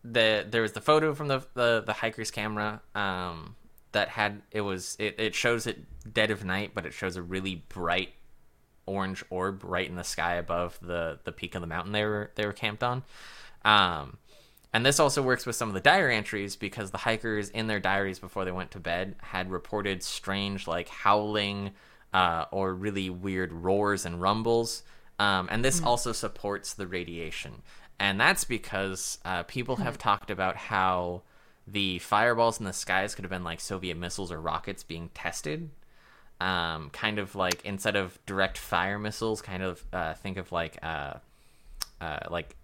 the there was the photo from the the, the hiker's camera um, that had it was it, it shows it dead of night, but it shows a really bright orange orb right in the sky above the the peak of the mountain they were they were camped on. Um, and this also works with some of the diary entries because the hikers in their diaries before they went to bed had reported strange like howling uh, or really weird roars and rumbles. Um, and this also supports the radiation. And that's because uh, people have talked about how the fireballs in the skies could have been like Soviet missiles or rockets being tested. Um, kind of like instead of direct fire missiles, kind of uh, think of like uh, uh, like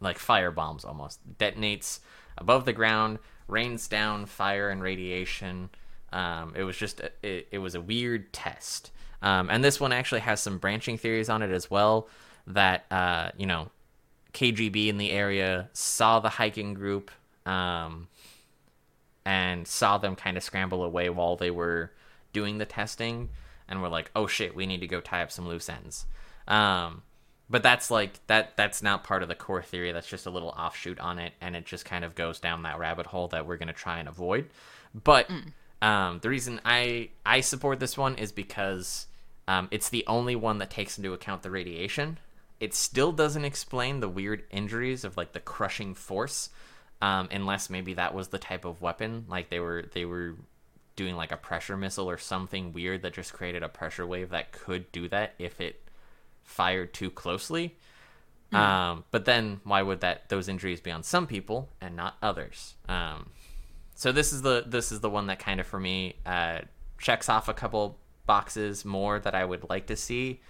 like fire bombs almost. Detonates above the ground rains down fire and radiation. Um, it was just a, it, it was a weird test. Um, and this one actually has some branching theories on it as well that uh, you know kgb in the area saw the hiking group um, and saw them kind of scramble away while they were doing the testing and were like oh shit we need to go tie up some loose ends. Um, but that's like that that's not part of the core theory. That's just a little offshoot on it and it just kind of goes down that rabbit hole that we're going to try and avoid. But um, the reason i i support this one is because um, it's the only one that takes into account the radiation. It still doesn't explain the weird injuries of like the crushing force um, unless maybe that was the type of weapon like they were they were doing like a pressure missile or something weird that just created a pressure wave that could do that if it fired too closely. Um, but then why would that those injuries be on some people and not others? Um, so this is the this is the one that kind of for me uh, checks off a couple boxes more that I would like to see,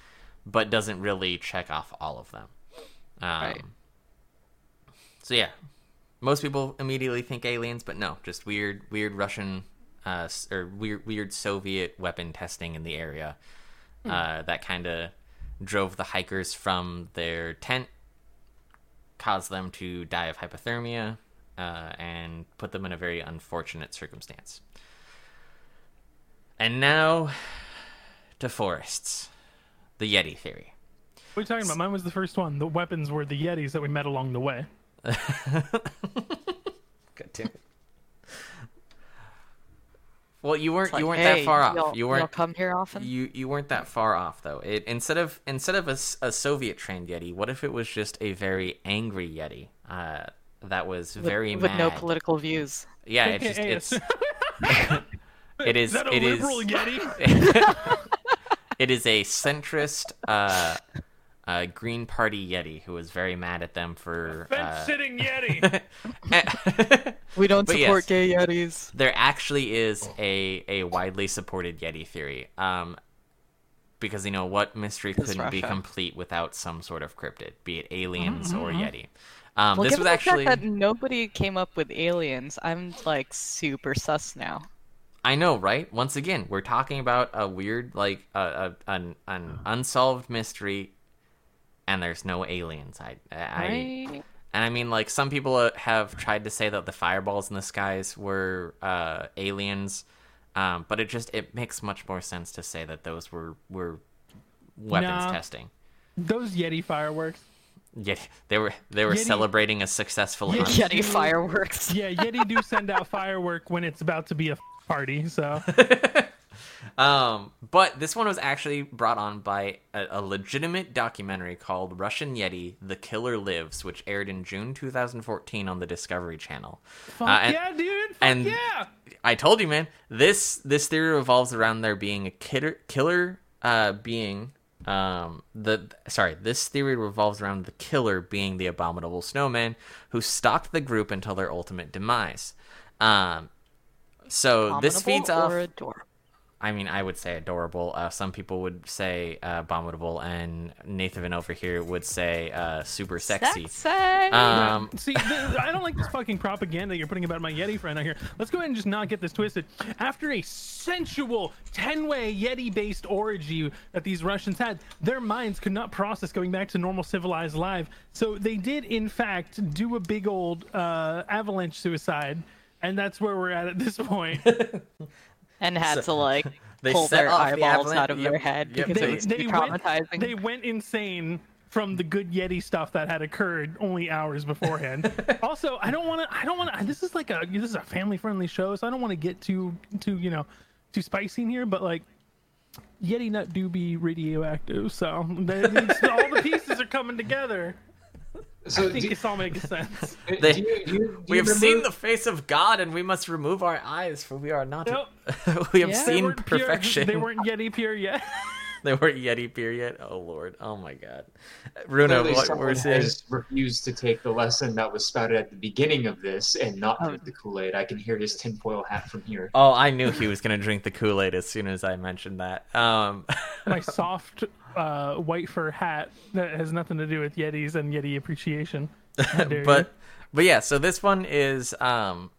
but doesn't really check off all of them. Um, Right. So yeah, most people immediately think aliens, but no, just weird weird Russian uh, or weird weird Soviet weapon testing in the area uh, that kind of drove the hikers from their tent, caused them to die of hypothermia, uh, and put them in a very unfortunate circumstance. And now to forests, the Yeti theory. What are you talking about? Mine was the first one. The weapons were the Yetis that we met along the way. God damn it. Well, you weren't Like, you weren't hey, that far off. y'all- You y'all weren't come here often? you you weren't that far off though. It instead of instead of a, a Soviet trained Yeti, what if it was just a very angry Yeti uh, that was very with mad? no political views. yeah, it's just it's it is Is that a it is liberal Yeti? it is a centrist uh, uh, Green Party Yeti who was very mad at them for Fence uh, sitting Yeti. We don't But support yes. gay yetis. there actually is a a widely supported Yeti theory. Um, because you know what mystery It's couldn't be complete without some sort of cryptid, be it aliens or Yeti. Um, Well, this given was the actually fact that nobody came up with aliens, I'm like super sus now. I know, right? Once again, we're talking about a weird, like a, a an, an unsolved mystery, and there's no aliens. I, I, Right? and I mean, like some people uh, have tried to say that the fireballs in the skies were uh, aliens, um, but it just it makes much more sense to say that those were were weapons Nah. testing. Those Yeti fireworks. Yeah, they were they were Yeti- celebrating a successful Yeti- Yeti fireworks. Yeah, Yeti do send out firework when it's about to be a party. So Um, but this one was actually brought on by a, a legitimate documentary called Russian Yeti: The Killer Lives, which aired in June 2014 on the Discovery Channel. fuck Uh, and- yeah, dude. Fuck and- yeah. I told you, man. This this theory revolves around there being a killer killer uh, being. Um, the sorry, this theory revolves around the killer being the abominable snowman who stalked the group until their ultimate demise. Um, so this Abominable feeds off or adorable? I mean, I would say adorable. Uh, some people would say uh, abominable, and Nathan over here would say uh, super sexy. Sexy. Um, See, th- I don't like this fucking propaganda you're putting about my Yeti friend out here. Let's go ahead and just not get this twisted. After a sensual 10 way Yeti based orgy that these Russians had, their minds could not process going back to normal civilized life. So they did, in fact, do a big old uh, avalanche suicide. And that's where we're at at this point. and had to like they pull their off the eyeballs out of their head yep, because they- it was they too went, traumatizing. they went insane from the good Yeti stuff that had occurred only hours beforehand. also, I don't want to. I don't want to. This is like a this is a family friendly show, so I don't want to get too too you know too spicy in here. But like, Yeti nut do be radioactive, so they, all the pieces are coming together. So I think do, it's all makes sense. do you, do you, do we you have seen the face of God, and we must remove our eyes, for we are not. Nope. we have Yeah. Seen weren't pure- perfection. they weren't Yeti pure yet. They weren't Yeti pure yet. Oh Lord. Oh my God. Runa, Clearly what someone we're saying? has refused to take the lesson that was spouted at the beginning of this and not Oh. drink the Kool-Aid. I can hear his tinfoil hat from here. Oh, I knew he was gonna drink the Kool Aid as soon as I mentioned that. Um, My soft uh, white fur hat that has nothing to do with Yetis and Yeti appreciation. Dare you. but but yeah, so this one is um,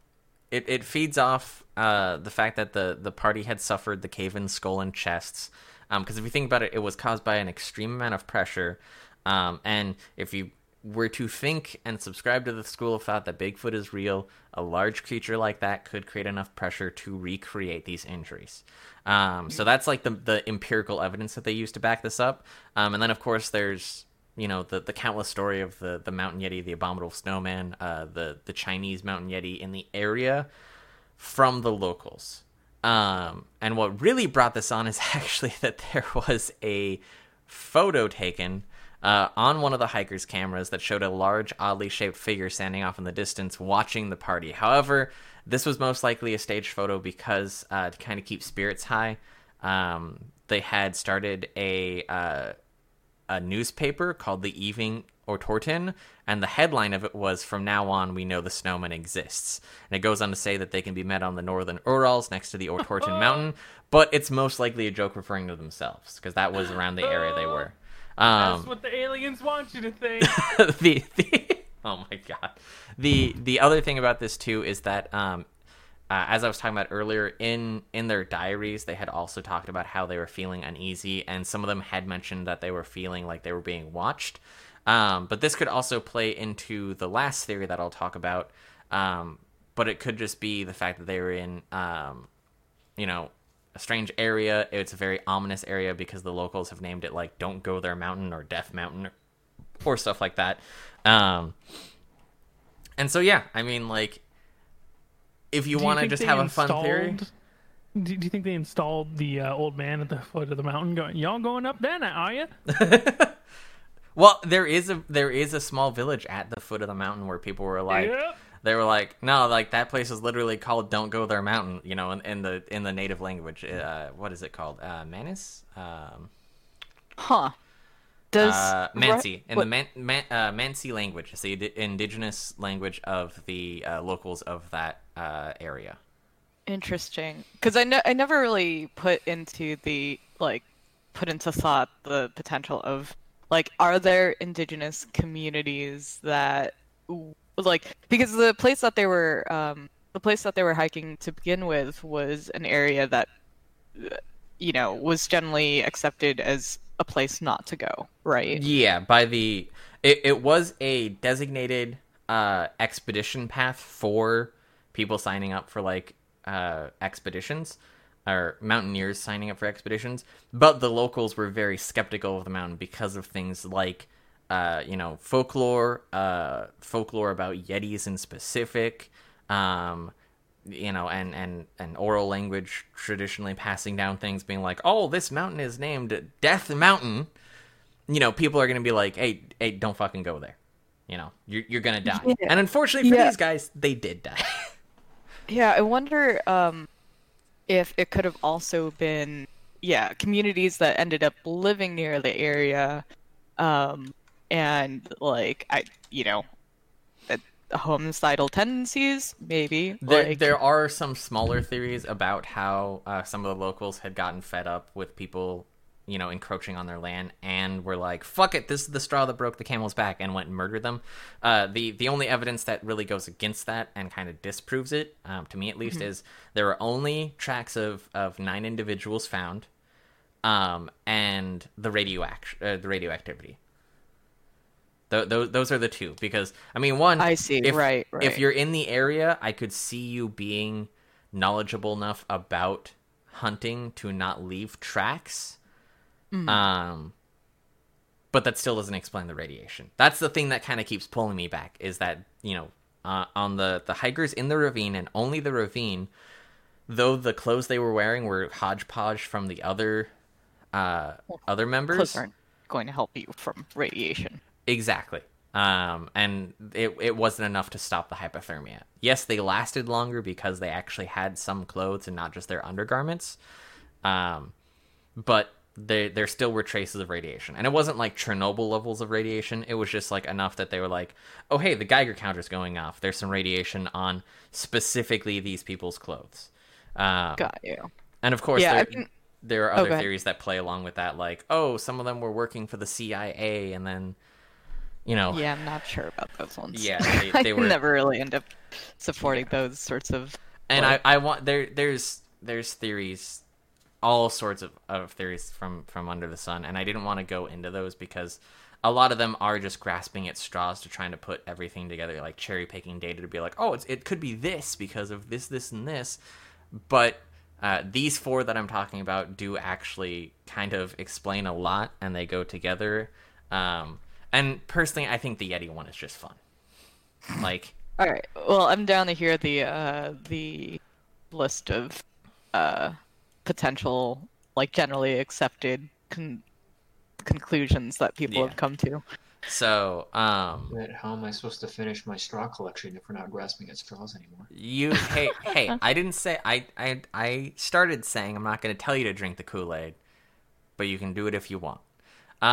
it it feeds off uh the fact that the the party had suffered the cave in skull and chests. Um, because if you think about it, it was caused by an extreme amount of pressure. Um, and if you were to think and subscribe to the school of thought that Bigfoot is real, a large creature like that could create enough pressure to recreate these injuries. Um, so that's like the the empirical evidence that they use to back this up. Um, and then of course there's you know the the countless story of the the mountain yeti, the abominable snowman, uh, the the Chinese mountain yeti in the area from the locals. Um, and what really brought this on is actually that there was a photo taken uh, on one of the hikers' cameras that showed a large, oddly shaped figure standing off in the distance watching the party. However, this was most likely a staged photo because uh, to kind of keep spirits high, um, they had started a uh, a newspaper called the Evening Otorten, and the headline of it was "From now on, we know the snowman exists." And it goes on to say that they can be met on the northern Urals next to the Otorten Mountain, but it's most likely a joke referring to themselves because that was around the area they were. That's Um, what the aliens want you to think. the, the oh my god the the other thing about this too is that um uh, as I was talking about earlier, in in their diaries, they had also talked about how they were feeling uneasy, and some of them had mentioned that they were feeling like they were being watched. Um, but this could also play into the last theory that I'll talk about. Um, but it could just be the fact that they were in, um, you know, a strange area. It's a very ominous area because the locals have named it like "Don't Go There Mountain" or "Death Mountain" or, or stuff like that. Um, and so yeah, I mean, like, if you want to just have a fun theory, Do, do you think they installed the uh, old man at the foot of the mountain going, y'all going up there now, are you? well, there is a there is a small village at the foot of the mountain where people were like, Yep. They were like, no, like that place is literally called "Don't Go There Mountain," you know, in, in the in the native language. Uh, what is it called? Uh, Manus. Um, Huh. Does uh, Mansi in what- the Man, Man, uh, Mansi language. It's the indi- indigenous language of the uh, locals of that uh, area. Interesting, because I ne- I never really put into the like put into thought the potential of like are there indigenous communities that like because the place that they were um the place that they were hiking to begin with was an area that uh, you know was generally accepted as a place not to go right? Yeah, by the it, it was a designated uh expedition path for people signing up for like uh expeditions or mountaineers signing up for expeditions, but the locals were very skeptical of the mountain because of things like uh you know, folklore, uh folklore about yetis in specific, um you know, and and and oral language traditionally passing down things being like, "Oh, this mountain is named Death Mountain." you know, people are going to be like, "Hey, hey, don't fucking go there." You know, you're you're gonna die. Yeah. And unfortunately for Yeah. these guys, they did die. Yeah, I wonder um, if it could have also been, yeah, communities that ended up living near the area, um, and like I, you know, that homicidal tendencies, maybe. There, like, there are some smaller theories about how uh, some of the locals had gotten fed up with people, you know, encroaching on their land, and were like, "Fuck it, this is the straw that broke the camel's back," and went and murdered them. Uh, the the only evidence that really goes against that and kind of disproves it, um, to me at least, is there are only tracks of of nine individuals found, um, and the radioact uh, the radioactivity. Th- those those are the two because I mean one I see, if, right, if you're in the area I could see you being knowledgeable enough about hunting to not leave tracks. Mm-hmm. um but that still doesn't explain the radiation. That's the thing that kind of keeps pulling me back is that you know uh, on the the hikers in the ravine and only the ravine though the clothes they were wearing were hodgepodge from the other uh other members. clothes aren't going to help you from radiation. Exactly. Um, and it it wasn't enough to stop the hypothermia. Yes, they lasted longer because they actually had some clothes and not just their undergarments. Um, but there there still were traces of radiation, and it wasn't like Chernobyl levels of radiation. It was just like enough that they were like, "Oh, hey, the Geiger counter's going off. There's some radiation on specifically these people's clothes." Um, Got you. and of course, Yeah, there, I mean- there are Oh, other theories that play along with that, like, oh, some of them were working for the CIA, and then, you know, Yeah, I'm not sure about those ones. Yeah, they- I were- never really end up supporting those sorts of. and like- I, I want there there's there's theories all sorts of, of theories from from under the sun and i didn't want to go into those because a lot of them are just grasping at straws to trying to put everything together like cherry picking data to be like oh it's, it could be this because of this this and this but uh, these four that i'm talking about do actually kind of explain a lot and they go together um, and personally i think the yeti one is just fun like All right. Well, I'm down to hear the uh, the list of uh, potential, like generally accepted con- conclusions that people Yeah. have come to. so um But how am I supposed to finish my straw collection if we're not grasping at straws anymore? You hey hey, I didn't say I I I started saying I'm not going to tell you to drink the Kool-Aid, but you can do it if you want.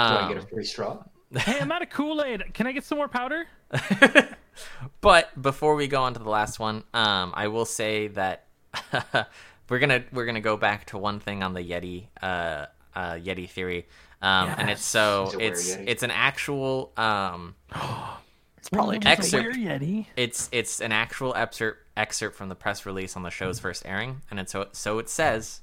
Do I get a Um, free straw? Hey, I'm out of Kool Aid. Can I get some more powder? but before we go on to the last one, um, I will say that we're gonna we're gonna go back to one thing on the Yeti uh, uh, Yeti theory, um, and it's so He's a were it's it's an actual um, It's probably just it's a Excerpt. Yeti? it's it's an actual excerpt excerpt from the press release on the show's first airing, and it's so so it says.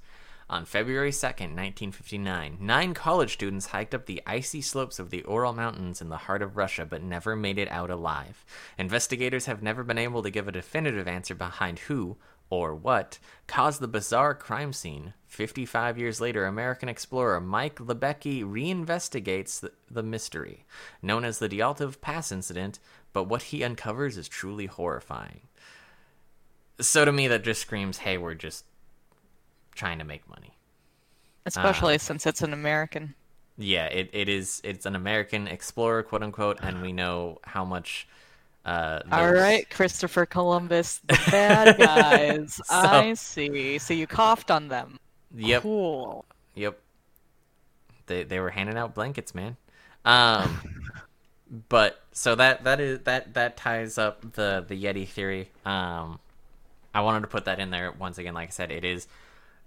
On February 2nd, 1959, nine college students hiked up the icy slopes of the Ural Mountains in the heart of Russia but never made it out alive. Investigators have never been able to give a definitive answer behind who, or what, caused the bizarre crime scene. 55 years later, American explorer Mike Libecki reinvestigates the, the mystery, known as the Dyatlov Pass incident, but what he uncovers is truly horrifying. So to me, that just screams, hey, we're just trying to make money. especially since it's an American. Yeah, it, it is. It's an American explorer, quote unquote, and we know how much. Uh, All right, Christopher Columbus, the bad guys. I see. So you coughed on them. Yep. Cool. Yep. They they were handing out blankets, man. Um, but so that that is that that ties up the the Yeti theory. Um, I wanted to put that in there once again. Like I said, it is.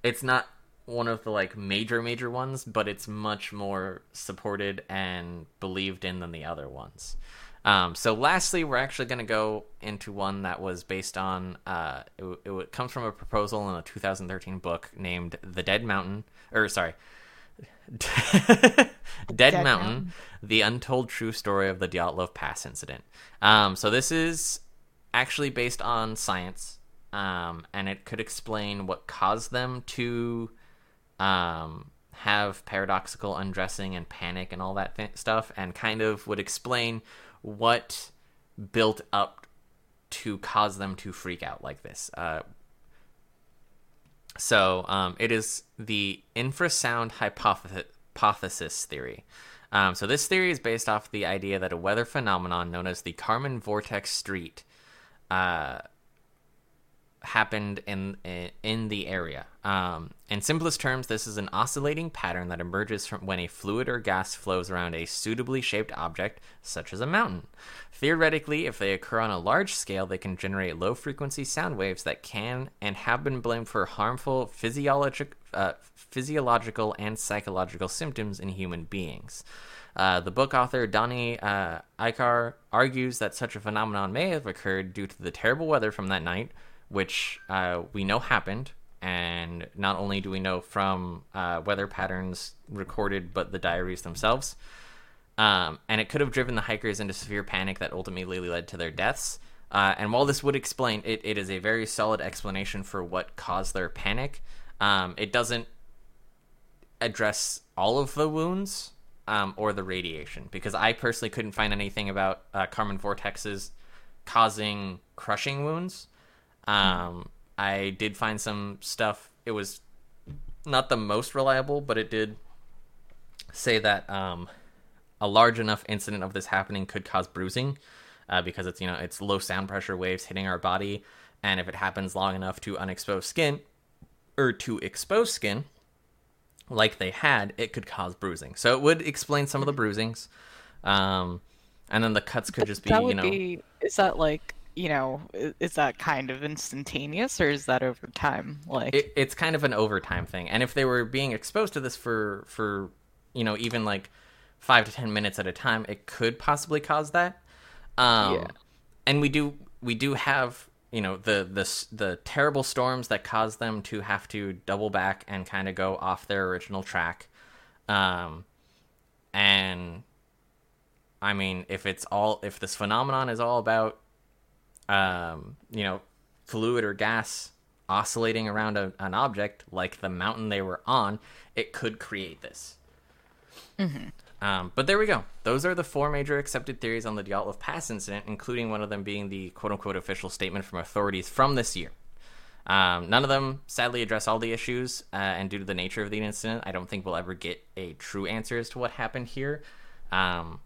It's not one of the like major major ones, but it's much more supported and believed in than the other ones. Um, so lastly, we're actually going to go into one that was based on. Uh, it, it comes from a proposal in a 2013 book named "The Dead Mountain," or sorry, Dead, Dead Mountain, Mountain. the untold true story of the Dyatlov Pass incident. Um, so this is actually based on science, um, and it could explain what caused them to um, have paradoxical undressing and panic and all that th- stuff, and kind of would explain what built up to cause them to freak out like this. Uh, so um, it is the infrasound hypothesis, theory. Um, so this theory is based off the idea that a weather phenomenon known as the Karman Vortex Street uh, happened in in the area. Um, in simplest terms, this is an oscillating pattern that emerges from when a fluid or gas flows around a suitably shaped object, such as a mountain. Theoretically, if they occur on a large scale, they can generate low frequency sound waves that can and have been blamed for harmful physiologic, uh, physiological and psychological symptoms in human beings. Uh, the book author Donnie uh, Eichar argues that such a phenomenon may have occurred due to the terrible weather from that night, which uh, we know happened. And not only do we know from uh, weather patterns recorded, but the diaries themselves. Um, and it could have driven the hikers into severe panic that ultimately led to their deaths. Uh, and while this would explain, it, it is a very solid explanation for what caused their panic. Um, it doesn't address all of the wounds um, or the radiation because I personally couldn't find anything about uh, Karman vortexes causing crushing wounds. Um, I did find some stuff. It was not the most reliable, but it did say that um, a large enough incident of this happening could cause bruising uh, because it's you know it's low sound pressure waves hitting our body, and if it happens long enough to unexposed skin or to exposed skin, like they had, it could cause bruising. So it would explain some of the bruisings. Um, and then the cuts could just be, you know, be. Is that like you know? Is that kind of instantaneous, or is that over time? Like, it, it's kind of an overtime thing. And if they were being exposed to this for, for, you know, even like five to 10 minutes at a time, it could possibly cause that. Um, Yeah. and we do, we do have, you know, the, the, the terrible storms that cause them to have to double back and kind of go off their original track. Um, and I mean, if it's all, if this phenomenon is all about, um, you know, fluid or gas oscillating around a, an object like the mountain they were on, it could create this. Um, but there we go. Those are the four major accepted theories on the Dyatlov Pass incident, including one of them being the quote unquote official statement from authorities from this year. Um, none of them sadly address all the issues, uh, and due to the nature of the incident, I don't think we'll ever get a true answer as to what happened here. Um,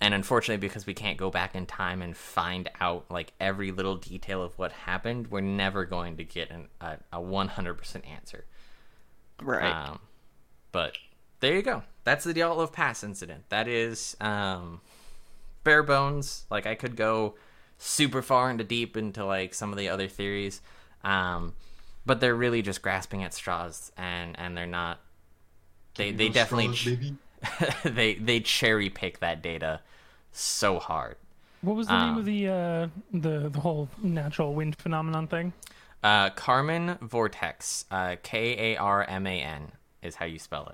and unfortunately, because we can't go back in time and find out like every little detail of what happened, we're never going to get an, a, a 100% answer. right? Um, but there you go. That's the Dyatlov Pass incident. That is um, bare bones. Like I could go super far into deep into like some of the other theories, um, but they're really just grasping at straws, and and they're not. They they Those definitely straws, baby. they they cherry pick that data so hard. What was the name Um, of the uh, the the whole natural wind phenomenon thing? Uh, Karman Vortex, uh, K A R M A N is how you spell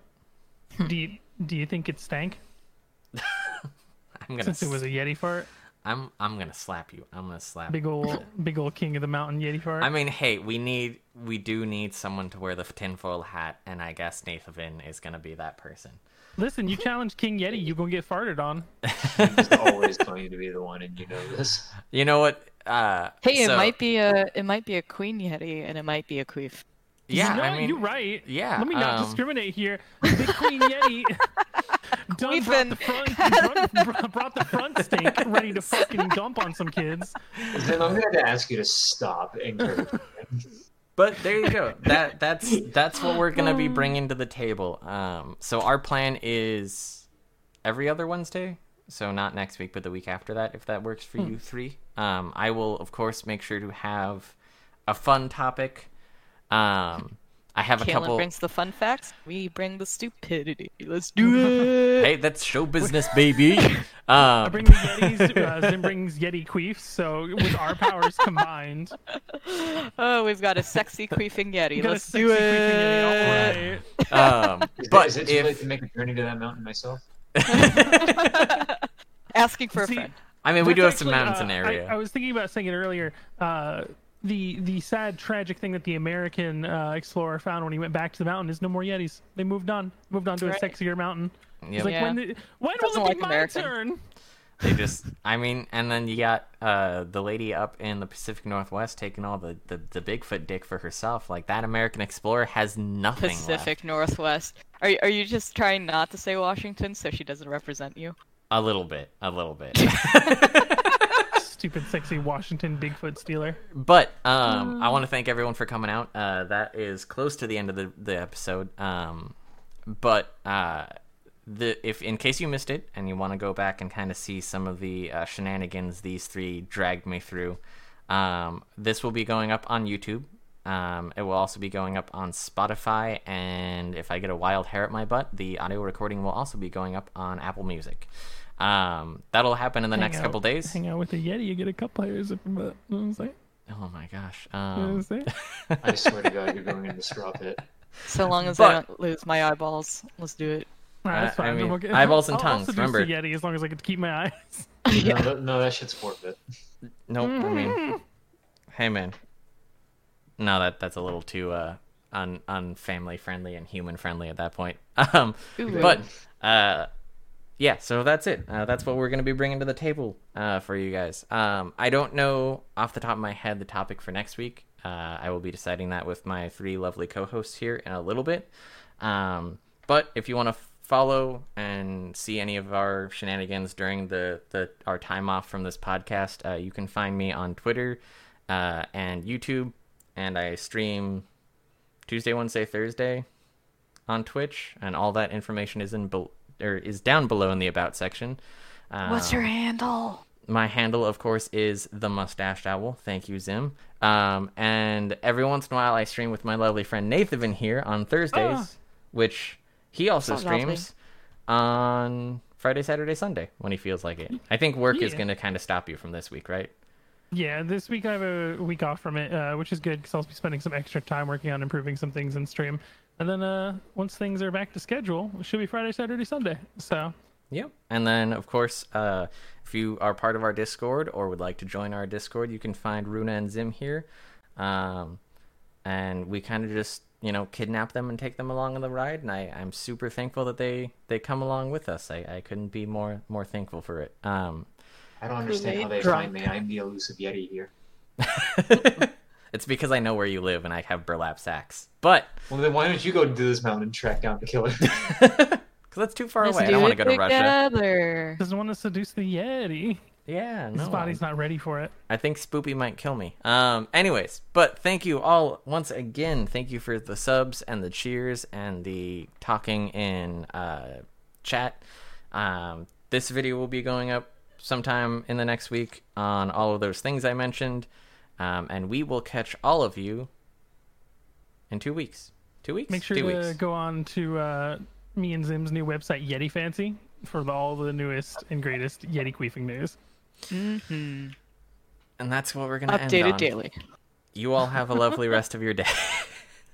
it. Do you do you think it stank I'm gonna since it was a yeti fart? I'm I'm gonna slap you. I'm gonna slap. Big ol' big ol' king of the mountain yeti fart. I mean, hey, we need we do need someone to wear the tinfoil hat, and I guess Nathan is gonna be that person. Listen, you challenge King Yeti, you're gonna get farted on. He's always going to be the one, and you know this. You know what? Uh, hey, it might be a it might be a queen yeti, and it might be a queef. Yeah, no, I mean, you're right. yeah, Let me not um, discriminate here. Big Queen Yeti done We've brought the front brought, brought the front stink ready to fucking dump on some kids. Then I'm going to ask you to stop encouraging him. But there you go. That that's that's what we're gonna be bringing to the table. Um, so our plan is every other Wednesday. So not next week, but the week after that, if that works for you three. Um, I will of course make sure to have a fun topic. Um, I have a Caitlin couple. brings the fun facts. We bring the stupidity. Let's do it. Hey, that's show business, baby. I Um, bring the Yetis, uh, Zim brings Yeti queefs, so with our powers combined, Oh, we've got a sexy queefing yeti. we got a Let's do it. Yeti. All right. um, Is, but is it too late if to make a journey to that mountain myself? Asking for a friend. I mean, we do have some actually, mountains in uh, the I- I, was thinking about saying it earlier. Uh, the the sad, tragic thing that the American uh, explorer found when he went back to the mountain is no more Yetis. They moved on, moved on to Right. a sexier mountain. Yep. It's like Yeah. when, the, when Doesn't will it be like my American. turn? They just, I mean, and then you got uh, the lady up in the Pacific Northwest taking all the, the, the Bigfoot dick for herself. Like that American explorer has nothing Pacific left. Northwest. Are you, are you just trying not to say Washington so she doesn't represent you? A little bit, a little bit. stupid, sexy Washington Bigfoot stealer. But um, I want to thank everyone for coming out. Uh, that is close to the end of the, the episode. Um, but uh, the if in case you missed it and you want to go back and kind of see some of the uh, shenanigans these three dragged me through, um, this will be going up on YouTube. Um, it will also be going up on Spotify, and if I get a wild hair at my butt, the audio recording will also be going up on Apple Music. Um, that'll happen in the next Hang couple days. Hang out with a Yeti, you get a couple hairs up your butt. You know what I'm saying? Oh my gosh! You know what Um, I'm saying? I swear to God, you're going in the straw pit. So long as But- I don't lose my eyeballs, let's do it. Alright, that's I- I fine. mean, Okay. eyeballs and I'll- I'll tongues, remember. Yeti as long as I can keep my eyes. No, that, no, that shit's forfeit. Nope. I mean, hey man. No, that that's a little too uh un unfamily friendly and human friendly at that point. Um, Ooh. but uh, yeah. So that's it. Uh, that's what we're gonna be bringing to the table uh for you guys. Um, I don't know off the top of my head the topic for next week. Uh, I will be deciding that with my three lovely co-hosts here in a little bit. Um, but if you want to follow and see any of our shenanigans during the, the our time off from this podcast, uh, you can find me on Twitter uh, and YouTube, and I stream Tuesday, Wednesday, Thursday on Twitch, and all that information is in bel or is down below in the about section. What's Um, your handle? my handle, of course, is the Mustached Owl. Thank you, Zim. Um, and every once in a while, I stream with my lovely friend Nathan here on Thursdays, Ah. which he also So lovely. streams on Friday, Saturday, Sunday when he feels like it. I think work is going to kind of stop you from this week, right? Yeah, this week I have a week off from it, uh, which is good because I'll be spending some extra time working on improving some things in stream. And then uh, once things are back to schedule, it should be Friday, Saturday, Sunday. So Yep. And then, of course, uh, if you are part of our Discord or would like to join our Discord, you can find Runa and Zim here. Um, and we kind of just, you know, kidnap them and take them along on the ride. And I, I'm super thankful that they, they come along with us. I, I couldn't be more more thankful for it. Um, I don't understand how they Kool-Aid find me. I'm the elusive Yeti here. it's because I know where you live and I have burlap sacks. But Well, then why don't you go to this mountain and track down the killer? because that's too far Let's away, I do don't want to go to Russia. together. doesn't want to seduce the Yeti. Yeah, His body's not ready for it. I think Spoopy might kill me. Um, anyways, but thank you all once again. Thank you for the subs and the cheers and the talking in uh, chat. Um, this video will be going up sometime in the next week on all of those things I mentioned, um, and we will catch all of you in two weeks. Two weeks. Make sure two to weeks. go on to uh, me and Zim's new website, Yeti Fancy, for the, all the newest and greatest Yeti queefing news. And that's what we're gonna end Updated daily. You all have a lovely rest of your day.